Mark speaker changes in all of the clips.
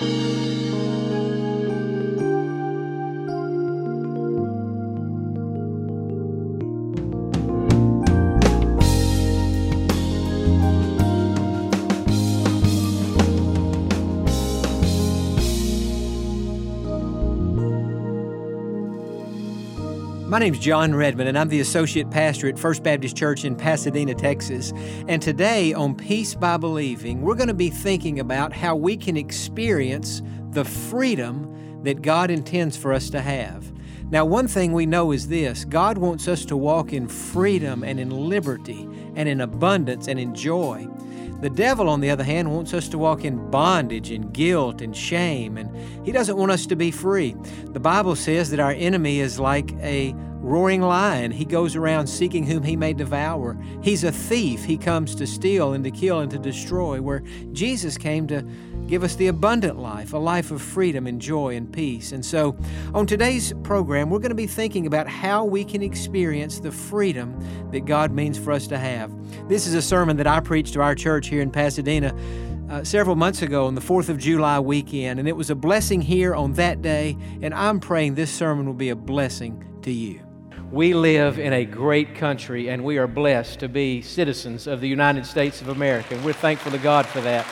Speaker 1: Música My name's Jon Redmond, and I'm the Associate Pastor at First Baptist Church in Pasadena, Texas. And today on Peace by Believing, we're going to be thinking about how we can experience the freedom that God intends for us to have. Now, one thing we know is this God wants us to walk in freedom and in liberty and in abundance and in joy. The devil, on the other hand, wants us to walk in bondage and guilt and shame, and he doesn't want us to be free. The Bible says that our enemy is like a roaring lion. He goes around seeking whom he may devour. He's a thief. He comes to steal and to kill and to destroy, where Jesus came to give us the abundant life, a life of freedom and joy and peace. And so, on today's program, we're going to be thinking about how we can experience the freedom that God means for us to have. This is a sermon that I preached to our church here in Pasadena. Uh, several months ago on the 4th of July weekend, and it was a blessing here on that day, and I'm praying this sermon will be a blessing to you. We live in a great country, and we are blessed to be citizens of the United States of America. and We're thankful to God for that.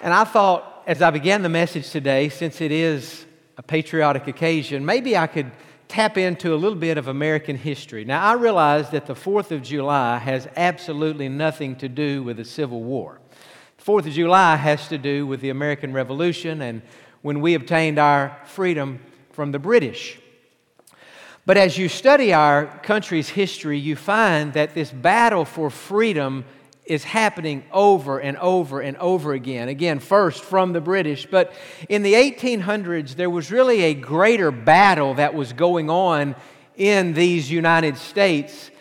Speaker 1: And I thought, as I began the message today, since it is a patriotic occasion, maybe I could tap into a little bit of American history. Now, I realize that the 4th of July has absolutely nothing to do with the Civil War. The 4th of July has to do with the American Revolution and when we obtained our freedom from the British. But as you study our country's history, you find that this battle for freedom is happening over and over and over again. Again, first from the British, but in the 1800s, there was really a greater battle that was going on in these United States,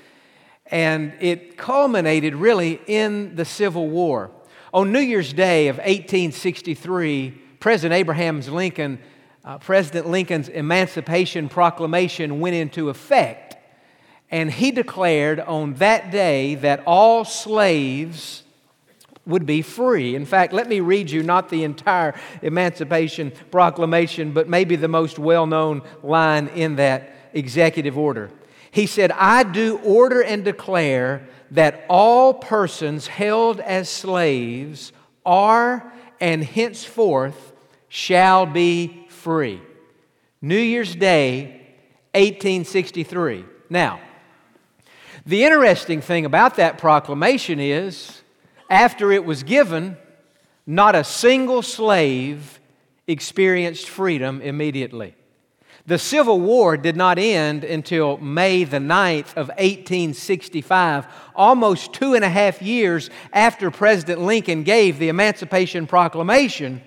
Speaker 1: and it culminated really in the Civil War. On New Year's Day of 1863, President Abraham Lincoln, uh, President Lincoln's Emancipation Proclamation went into effect. And he declared on that day that all slaves would be free. In fact, let me read you not the entire Emancipation Proclamation, but maybe the most well known line in that executive order. He said, I do order and declare that all persons held as slaves are and henceforth shall be free. New Year's Day, 1863. Now, the interesting thing about that proclamation is, after it was given, not a single slave experienced freedom immediately. The Civil War did not end until May the 9th of 1865, almost two and a half years after President Lincoln gave the Emancipation Proclamation,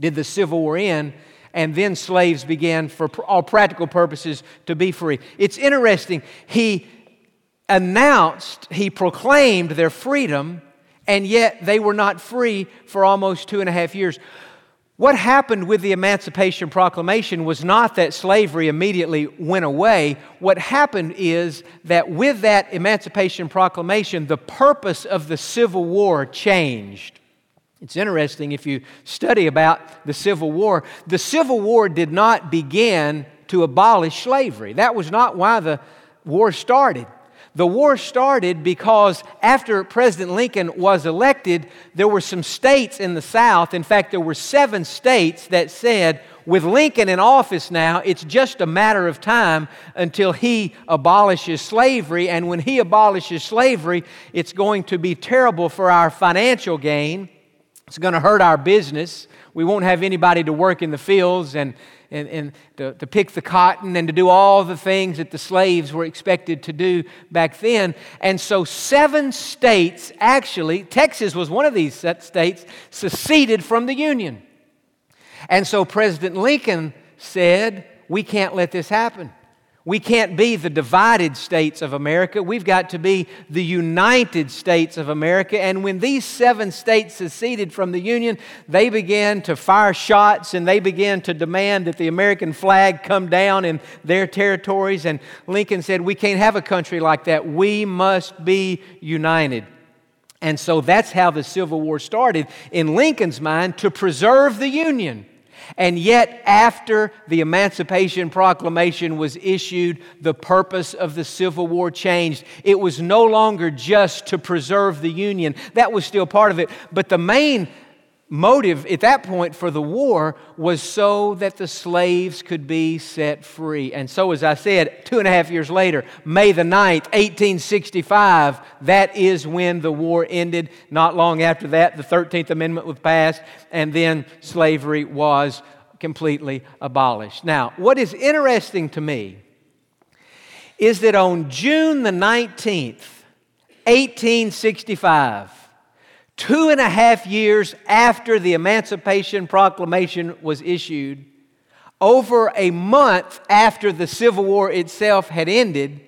Speaker 1: did the Civil War end, and then slaves began, for all practical purposes, to be free. It's interesting. He announced, he proclaimed their freedom, and yet they were not free for almost two and a half years. What happened with the Emancipation Proclamation was not that slavery immediately went away. What happened is that with that Emancipation Proclamation, the purpose of the Civil War changed. It's interesting if you study about the Civil War. The Civil War did not begin to abolish slavery, that was not why the war started. The war started because after President Lincoln was elected, there were some states in the South. In fact, there were seven states that said, with Lincoln in office now, it's just a matter of time until he abolishes slavery. And when he abolishes slavery, it's going to be terrible for our financial gain. It's going to hurt our business. We won't have anybody to work in the fields and and, and to, to pick the cotton and to do all the things that the slaves were expected to do back then. And so, seven states actually, Texas was one of these states, seceded from the Union. And so, President Lincoln said, We can't let this happen. We can't be the divided states of America. We've got to be the United States of America. And when these seven states seceded from the Union, they began to fire shots and they began to demand that the American flag come down in their territories. And Lincoln said, We can't have a country like that. We must be united. And so that's how the Civil War started in Lincoln's mind to preserve the Union. And yet, after the Emancipation Proclamation was issued, the purpose of the Civil War changed. It was no longer just to preserve the Union, that was still part of it. But the main motive at that point for the war was so that the slaves could be set free. And so, as I said, two and a half years later, May the 9th, 1865, that is when the war ended. Not long after that, the 13th Amendment was passed, and then slavery was completely abolished. Now, what is interesting to me is that on June the 19th, 1865, two and a half years after the Emancipation Proclamation was issued, over a month after the Civil War itself had ended,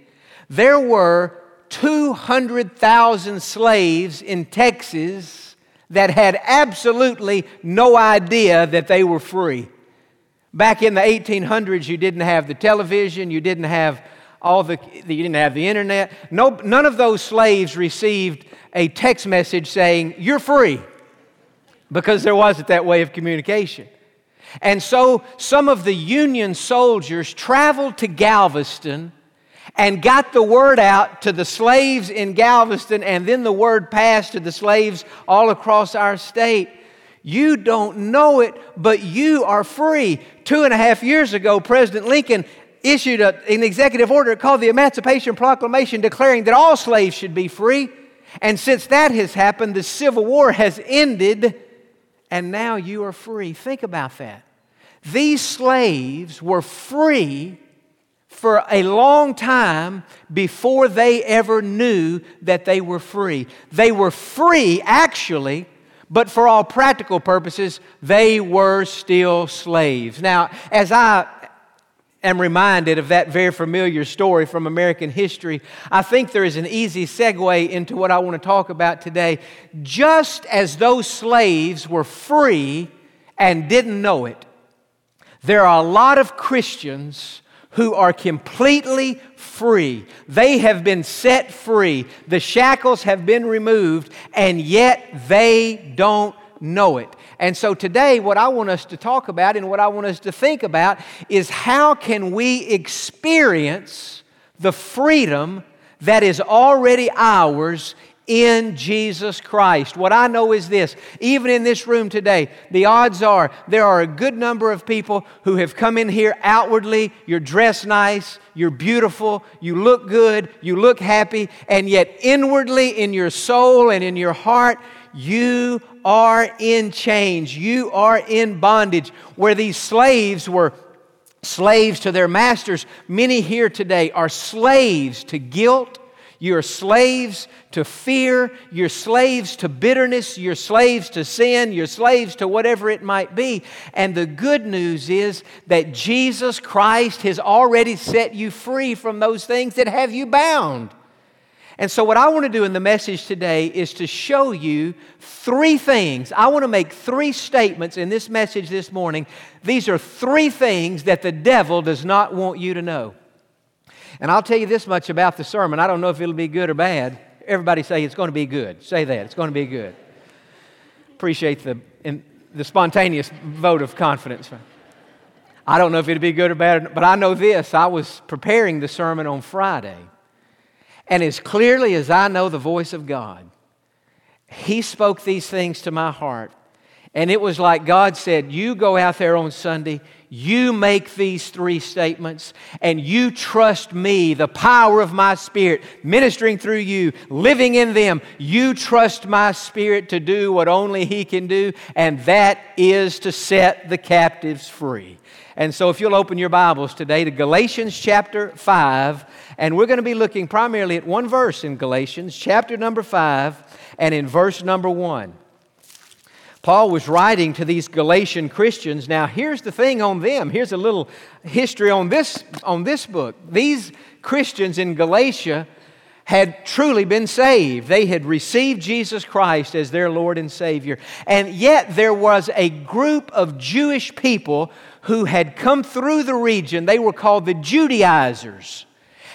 Speaker 1: there were 200,000 slaves in Texas that had absolutely no idea that they were free. Back in the 1800s, you didn't have the television, you didn't have all the, you didn't have the internet. No, none of those slaves received a text message saying, You're free, because there wasn't that way of communication. And so some of the Union soldiers traveled to Galveston and got the word out to the slaves in Galveston, and then the word passed to the slaves all across our state. You don't know it, but you are free. Two and a half years ago, President Lincoln issued a, an executive order called the Emancipation Proclamation declaring that all slaves should be free. And since that has happened, the Civil War has ended, and now you are free. Think about that. These slaves were free for a long time before they ever knew that they were free. They were free, actually, but for all practical purposes, they were still slaves. Now, as I am reminded of that very familiar story from American history, I think there is an easy segue into what I want to talk about today. Just as those slaves were free and didn't know it, there are a lot of Christians who are completely free. They have been set free. The shackles have been removed, and yet they don't know it. And so today, what I want us to talk about and what I want us to think about is how can we experience the freedom that is already ours in Jesus Christ. What I know is this even in this room today, the odds are there are a good number of people who have come in here outwardly. You're dressed nice, you're beautiful, you look good, you look happy, and yet inwardly in your soul and in your heart, you are in chains. You are in bondage. Where these slaves were slaves to their masters, many here today are slaves to guilt. You're slaves to fear. You're slaves to bitterness. You're slaves to sin. You're slaves to whatever it might be. And the good news is that Jesus Christ has already set you free from those things that have you bound. And so, what I want to do in the message today is to show you three things. I want to make three statements in this message this morning. These are three things that the devil does not want you to know. And I'll tell you this much about the sermon. I don't know if it'll be good or bad. Everybody say it's going to be good. Say that. It's going to be good. Appreciate the, the spontaneous vote of confidence. I don't know if it'll be good or bad, but I know this. I was preparing the sermon on Friday. And as clearly as I know the voice of God, He spoke these things to my heart. And it was like God said, You go out there on Sunday, you make these three statements, and you trust me, the power of my Spirit, ministering through you, living in them. You trust my Spirit to do what only He can do, and that is to set the captives free. And so, if you'll open your Bibles today to Galatians chapter 5, and we're going to be looking primarily at one verse in Galatians, chapter number 5, and in verse number 1. Paul was writing to these Galatian Christians. Now, here's the thing on them. Here's a little history on this, on this book. These Christians in Galatia had truly been saved. They had received Jesus Christ as their Lord and Savior. And yet, there was a group of Jewish people who had come through the region. They were called the Judaizers.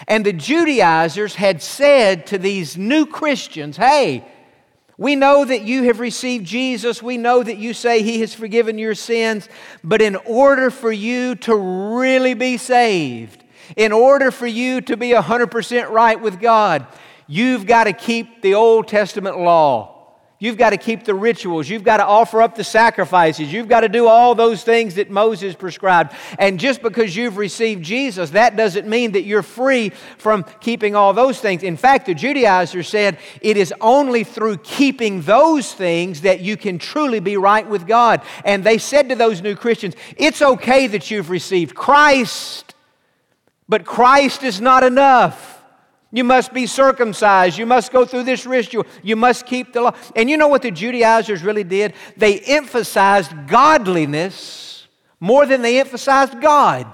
Speaker 1: And the Judaizers had said to these new Christians, hey, We know that you have received Jesus. We know that you say He has forgiven your sins. But in order for you to really be saved, in order for you to be 100% right with God, you've got to keep the Old Testament law. You've got to keep the rituals. You've got to offer up the sacrifices. You've got to do all those things that Moses prescribed. And just because you've received Jesus, that doesn't mean that you're free from keeping all those things. In fact, the Judaizers said it is only through keeping those things that you can truly be right with God. And they said to those new Christians, it's okay that you've received Christ, but Christ is not enough. You must be circumcised. You must go through this ritual. You must keep the law. And you know what the Judaizers really did? They emphasized godliness more than they emphasized God.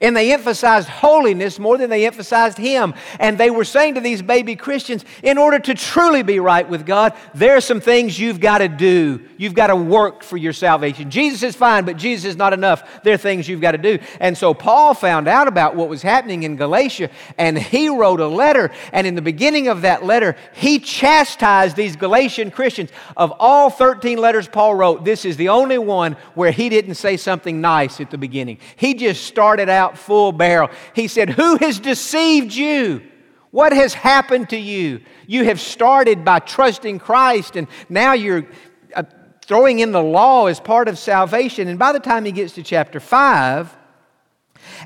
Speaker 1: And they emphasized holiness more than they emphasized Him. And they were saying to these baby Christians, in order to truly be right with God, there are some things you've got to do. You've got to work for your salvation. Jesus is fine, but Jesus is not enough. There are things you've got to do. And so Paul found out about what was happening in Galatia, and he wrote a letter. And in the beginning of that letter, he chastised these Galatian Christians. Of all 13 letters Paul wrote, this is the only one where he didn't say something nice at the beginning. He just started out out full barrel. He said, Who has deceived you? What has happened to you? You have started by trusting Christ, and now you're uh, throwing in the law as part of salvation. And by the time he gets to chapter 5,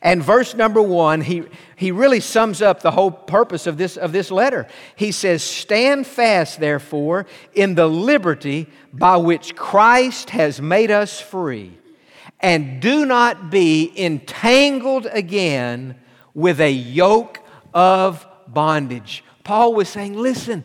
Speaker 1: and verse number one, he, he really sums up the whole purpose of this, of this letter. He says, Stand fast, therefore, in the liberty by which Christ has made us free and do not be entangled again with a yoke of bondage. Paul was saying, listen,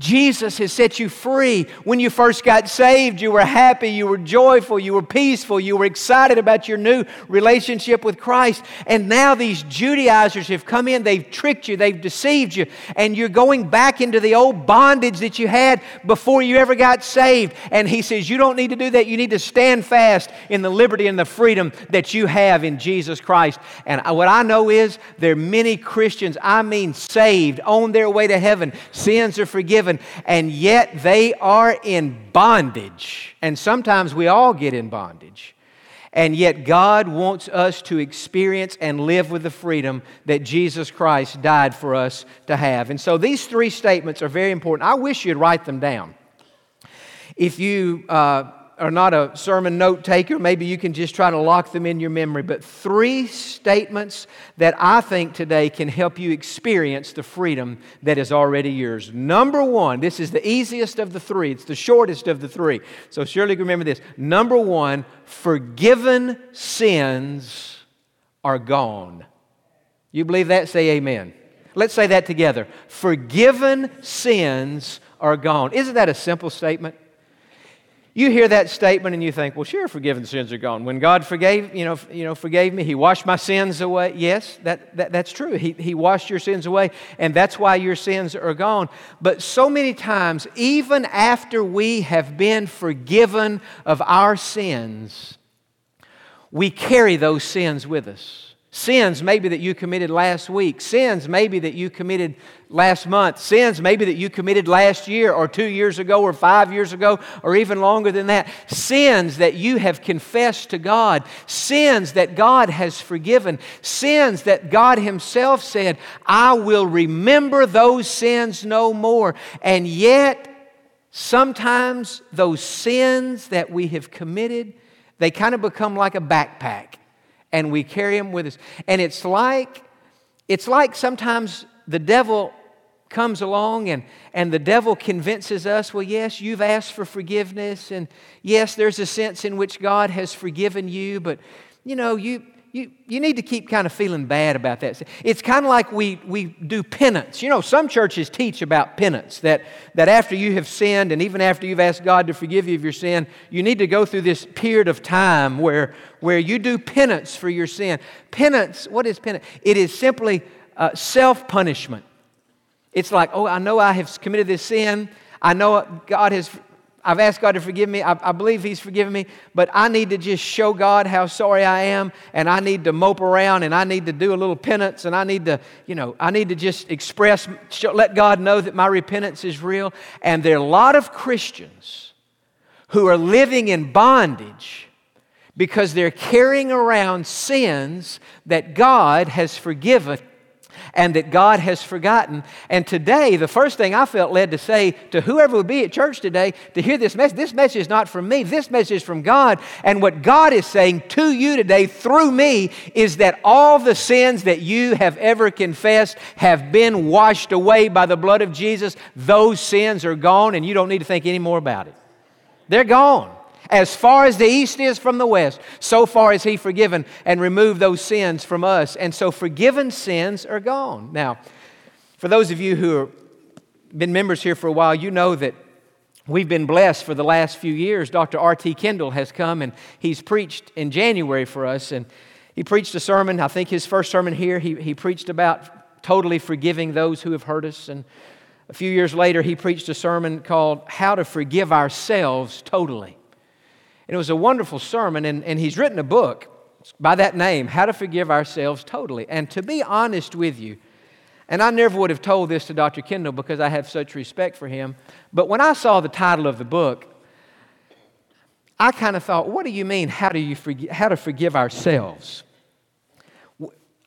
Speaker 1: Jesus has set you free. When you first got saved, you were happy, you were joyful, you were peaceful, you were excited about your new relationship with Christ. And now these Judaizers have come in, they've tricked you, they've deceived you, and you're going back into the old bondage that you had before you ever got saved. And he says, You don't need to do that. You need to stand fast in the liberty and the freedom that you have in Jesus Christ. And what I know is there are many Christians, I mean saved, on their way to heaven. Sins are forgiven and yet they are in bondage. And sometimes we all get in bondage. And yet, God wants us to experience and live with the freedom that Jesus Christ died for us to have. And so, these three statements are very important. I wish you'd write them down. If you uh, are not a sermon note taker, maybe you can just try to lock them in your memory. But three statements that I think today can help you experience the freedom that is already yours. Number one, this is the easiest of the three, it's the shortest of the three. So surely remember this. Number one, forgiven sins are gone. You believe that? Say amen. Let's say that together. Forgiven sins are gone. Isn't that a simple statement? You hear that statement and you think, well, sure, forgiven sins are gone. When God forgave, you know, you know forgave me, He washed my sins away. Yes, that, that, that's true. He, he washed your sins away, and that's why your sins are gone. But so many times, even after we have been forgiven of our sins, we carry those sins with us. Sins maybe that you committed last week. Sins maybe that you committed last month. Sins maybe that you committed last year or two years ago or five years ago or even longer than that. Sins that you have confessed to God. Sins that God has forgiven. Sins that God Himself said, I will remember those sins no more. And yet, sometimes those sins that we have committed, they kind of become like a backpack and we carry them with us. And it's like, it's like sometimes the devil comes along and, and the devil convinces us, well, yes, you've asked for forgiveness, and yes, there's a sense in which God has forgiven you, but you know, you, you, you need to keep kind of feeling bad about that. It's kind of like we, we do penance. You know, some churches teach about penance that, that after you have sinned and even after you've asked God to forgive you of your sin, you need to go through this period of time where, where you do penance for your sin. Penance, what is penance? It is simply uh, self punishment. It's like, oh, I know I have committed this sin. I know God has I've asked God to forgive me. I, I, believe He's forgiven me, but I need to just show God how sorry I am, and I need to mope around, and I need to do a little penance, and I need to, you know, I need to just express, let God know that my repentance is real. And there are a lot of Christians who are living in bondage because they're carrying around sins that God has forgiven and that God has forgotten. And today, the first thing I felt led to say to whoever would be at church today to hear this message this message is not from me, this message is from God. And what God is saying to you today through me is that all the sins that you have ever confessed have been washed away by the blood of Jesus. Those sins are gone, and you don't need to think any more about it. They're gone. As far as the east is from the west, so far has He forgiven and removed those sins from us. And so forgiven sins are gone. Now, for those of you who have been members here for a while, you know that we've been blessed for the last few years. Dr. R.T. Kendall has come and he's preached in January for us. And he preached a sermon, I think his first sermon here, he, he preached about totally forgiving those who have hurt us. And a few years later, he preached a sermon called How to Forgive Ourselves Totally. And it was a wonderful sermon, and, and he's written a book by that name, How to Forgive Ourselves Totally. And to be honest with you, and I never would have told this to Dr. Kendall because I have such respect for him, but when I saw the title of the book, I kind of thought, what do you mean, how, do you forgive, how to forgive ourselves?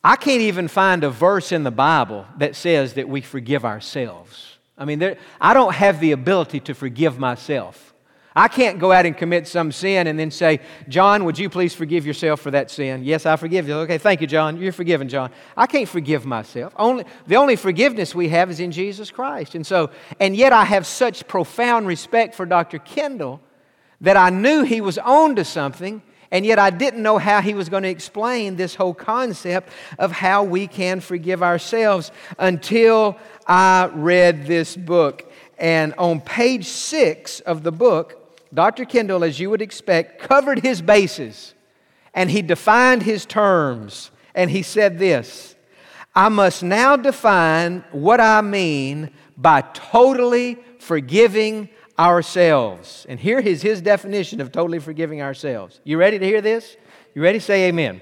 Speaker 1: I can't even find a verse in the Bible that says that we forgive ourselves. I mean, there, I don't have the ability to forgive myself. I can't go out and commit some sin and then say, Jon, would you please forgive yourself for that sin? Yes, I forgive you. Okay, thank you, Jon. You're forgiven, Jon. I can't forgive myself. Only, the only forgiveness we have is in Jesus Christ. And so, and yet I have such profound respect for Dr. Kendall that I knew he was on to something, and yet I didn't know how he was going to explain this whole concept of how we can forgive ourselves until I read this book. And on page six of the book, Dr. Kendall, as you would expect, covered his bases and he defined his terms. And he said this I must now define what I mean by totally forgiving ourselves. And here is his definition of totally forgiving ourselves. You ready to hear this? You ready? Say amen.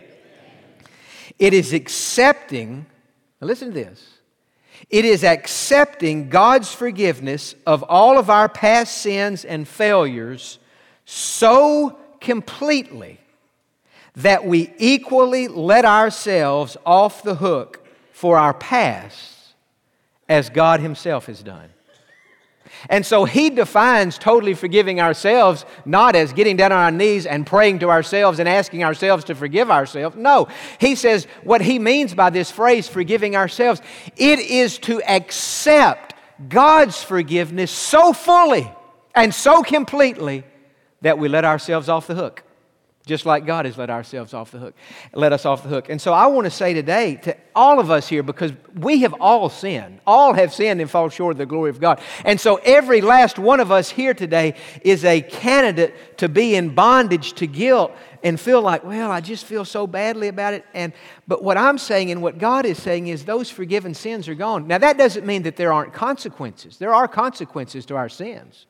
Speaker 1: It is accepting, listen to this it is accepting God's forgiveness of all of our past sins and failures so completely that we equally let ourselves off the hook for our past as God Himself has done. And so he defines totally forgiving ourselves not as getting down on our knees and praying to ourselves and asking ourselves to forgive ourselves. No, he says what he means by this phrase, forgiving ourselves, it is to accept God's forgiveness so fully and so completely that we let ourselves off the hook just like God has let ourselves off the hook, let us off the hook. And so I want to say today to all of us here, because we have all sinned, all have sinned and fall short of the glory of God. And so every last one of us here today is a candidate to be in bondage to guilt and feel like, well, I just feel so badly about it. And but what I'm saying and what God is saying is those forgiven sins are gone. Now that doesn't mean that there aren't consequences. There are consequences to our sins.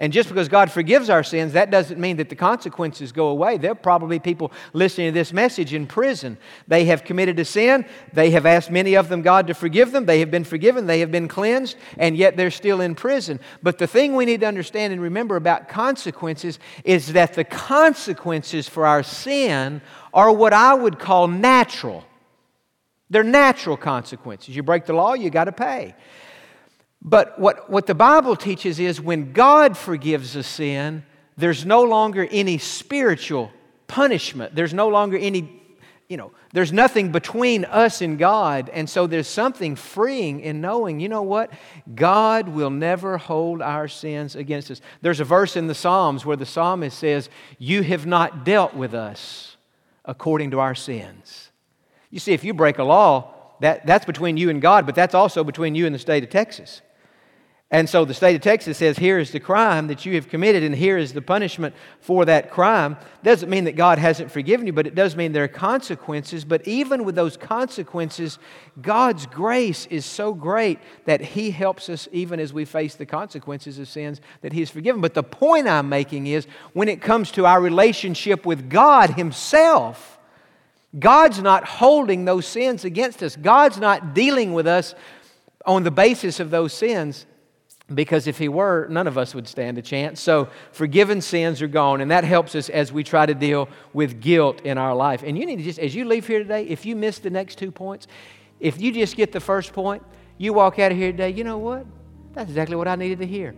Speaker 1: And just because God forgives our sins, that doesn't mean that the consequences go away. There are probably people listening to this message in prison. They have committed a sin. They have asked many of them God to forgive them. They have been forgiven. They have been cleansed, and yet they're still in prison. But the thing we need to understand and remember about consequences is that the consequences for our sin are what I would call natural. They're natural consequences. You break the law, you got to pay. But what, what the Bible teaches is when God forgives a sin, there's no longer any spiritual punishment. There's no longer any, you know, there's nothing between us and God. And so there's something freeing in knowing, you know what? God will never hold our sins against us. There's a verse in the Psalms where the psalmist says, You have not dealt with us according to our sins. You see, if you break a law, that, that's between you and God, but that's also between you and the state of Texas. And so the state of Texas says, here is the crime that you have committed, and here is the punishment for that crime. Doesn't mean that God hasn't forgiven you, but it does mean there are consequences. But even with those consequences, God's grace is so great that He helps us even as we face the consequences of sins that He has forgiven. But the point I'm making is when it comes to our relationship with God Himself, God's not holding those sins against us, God's not dealing with us on the basis of those sins because if he were, none of us would stand a chance. So, forgiven sins are gone, and that helps us as we try to deal with guilt in our life. And you need to just, as you leave here today, if you miss the next two points, if you just get the first point, you walk out of here today, you know what? That's exactly what I needed to hear.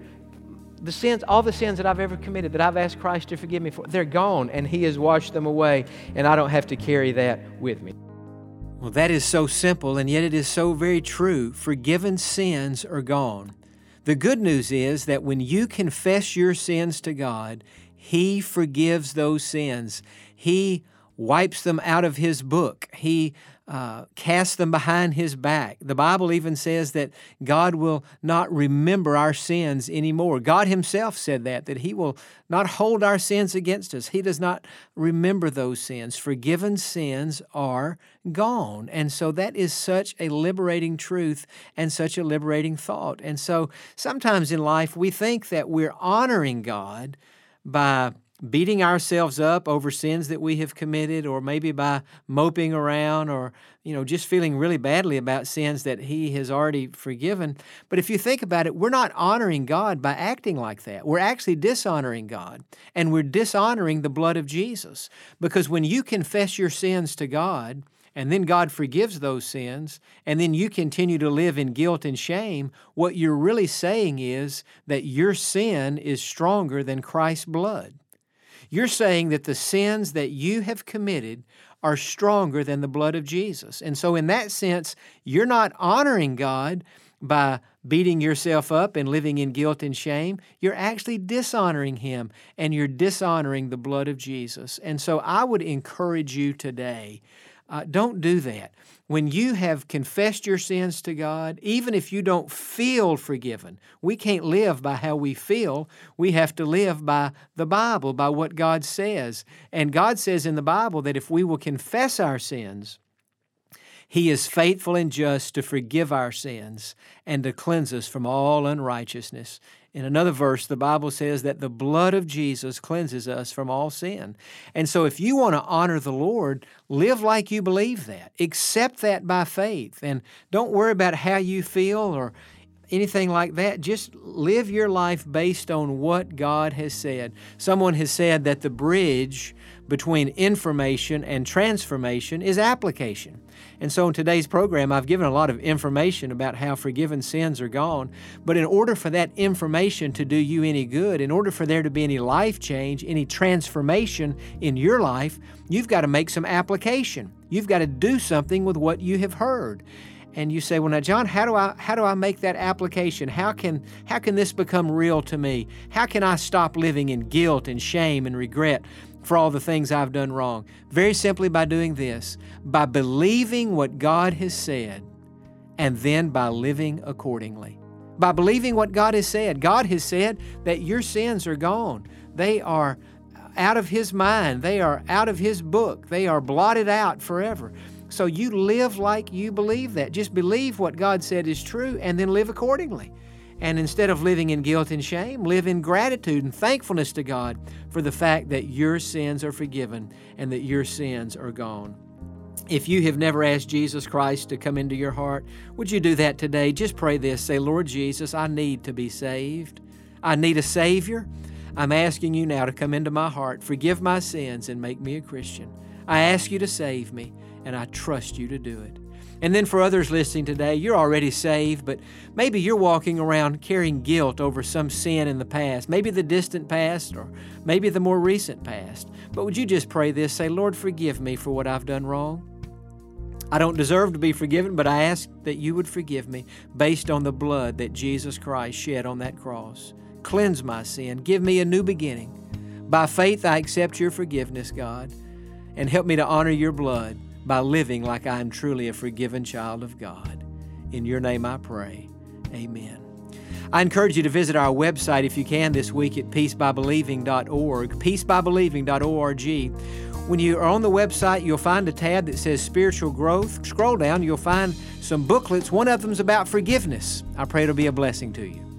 Speaker 1: The sins, all the sins that I've ever committed, that I've asked Christ to forgive me for, they're gone, and He has washed them away, and I don't have to carry that with me.
Speaker 2: Well, that is so simple, and yet it is so very true. Forgiven sins are gone. The good news is that when you confess your sins to God, He forgives those sins. He wipes them out of His book. He uh, cast them behind his back. The Bible even says that God will not remember our sins anymore. God himself said that, that he will not hold our sins against us. He does not remember those sins. Forgiven sins are gone. And so that is such a liberating truth and such a liberating thought. And so sometimes in life we think that we're honoring God by beating ourselves up over sins that we have committed or maybe by moping around or you know just feeling really badly about sins that he has already forgiven. But if you think about it we're not honoring God by acting like that. We're actually dishonoring God and we're dishonoring the blood of Jesus. Because when you confess your sins to God and then God forgives those sins, and then you continue to live in guilt and shame, what you're really saying is that your sin is stronger than Christ's blood. You're saying that the sins that you have committed are stronger than the blood of Jesus. And so, in that sense, you're not honoring God by beating yourself up and living in guilt and shame. You're actually dishonoring Him and you're dishonoring the blood of Jesus. And so, I would encourage you today uh, don't do that when you have confessed your sins to God, even if you don't feel forgiven, we can't live by how we feel. We have to live by the Bible, by what God says. And God says in the Bible that if we will confess our sins, he is faithful and just to forgive our sins and to cleanse us from all unrighteousness. In another verse, the Bible says that the blood of Jesus cleanses us from all sin. And so, if you want to honor the Lord, live like you believe that. Accept that by faith. And don't worry about how you feel or anything like that. Just live your life based on what God has said. Someone has said that the bridge between information and transformation is application. And so in today's program, I've given a lot of information about how forgiven sins are gone. But in order for that information to do you any good, in order for there to be any life change, any transformation in your life, you've got to make some application. You've got to do something with what you have heard and you say, "Well, now, Jon, how do I how do I make that application? How can how can this become real to me? How can I stop living in guilt and shame and regret for all the things I've done wrong?" Very simply by doing this, by believing what God has said, and then by living accordingly. By believing what God has said. God has said that your sins are gone. They are out of His mind. They are out of His book. They are blotted out forever. So you live like you believe that. Just believe what God said is true and then live accordingly. And instead of living in guilt and shame, live in gratitude and thankfulness to God for the fact that your sins are forgiven and that your sins are gone. If you have never asked Jesus Christ to come into your heart, would you do that today? Just pray this say, Lord Jesus, I need to be saved. I need a Savior. I'm asking you now to come into my heart, forgive my sins, and make me a Christian. I ask you to save me and I trust you to do it. And then for others listening today, you're already saved, but maybe you're walking around carrying guilt over some sin in the past, maybe the distant past or maybe the more recent past. But would you just pray this? Say, Lord, forgive me for what I've done wrong. I don't deserve to be forgiven, but I ask that you would forgive me based on the blood that Jesus Christ shed on that cross. Cleanse my sin. Give me a new beginning. By faith, I accept your forgiveness, God, and help me to honor your blood by living like I am truly a forgiven child of God. In your name I pray. Amen. I encourage you to visit our website if you can this week at peacebybelieving.org, peacebybelieving.org. When you are on the website, you'll find a tab that says Spiritual Growth. Scroll down, you'll find some booklets. One of them's about forgiveness. I pray it'll be a blessing to you.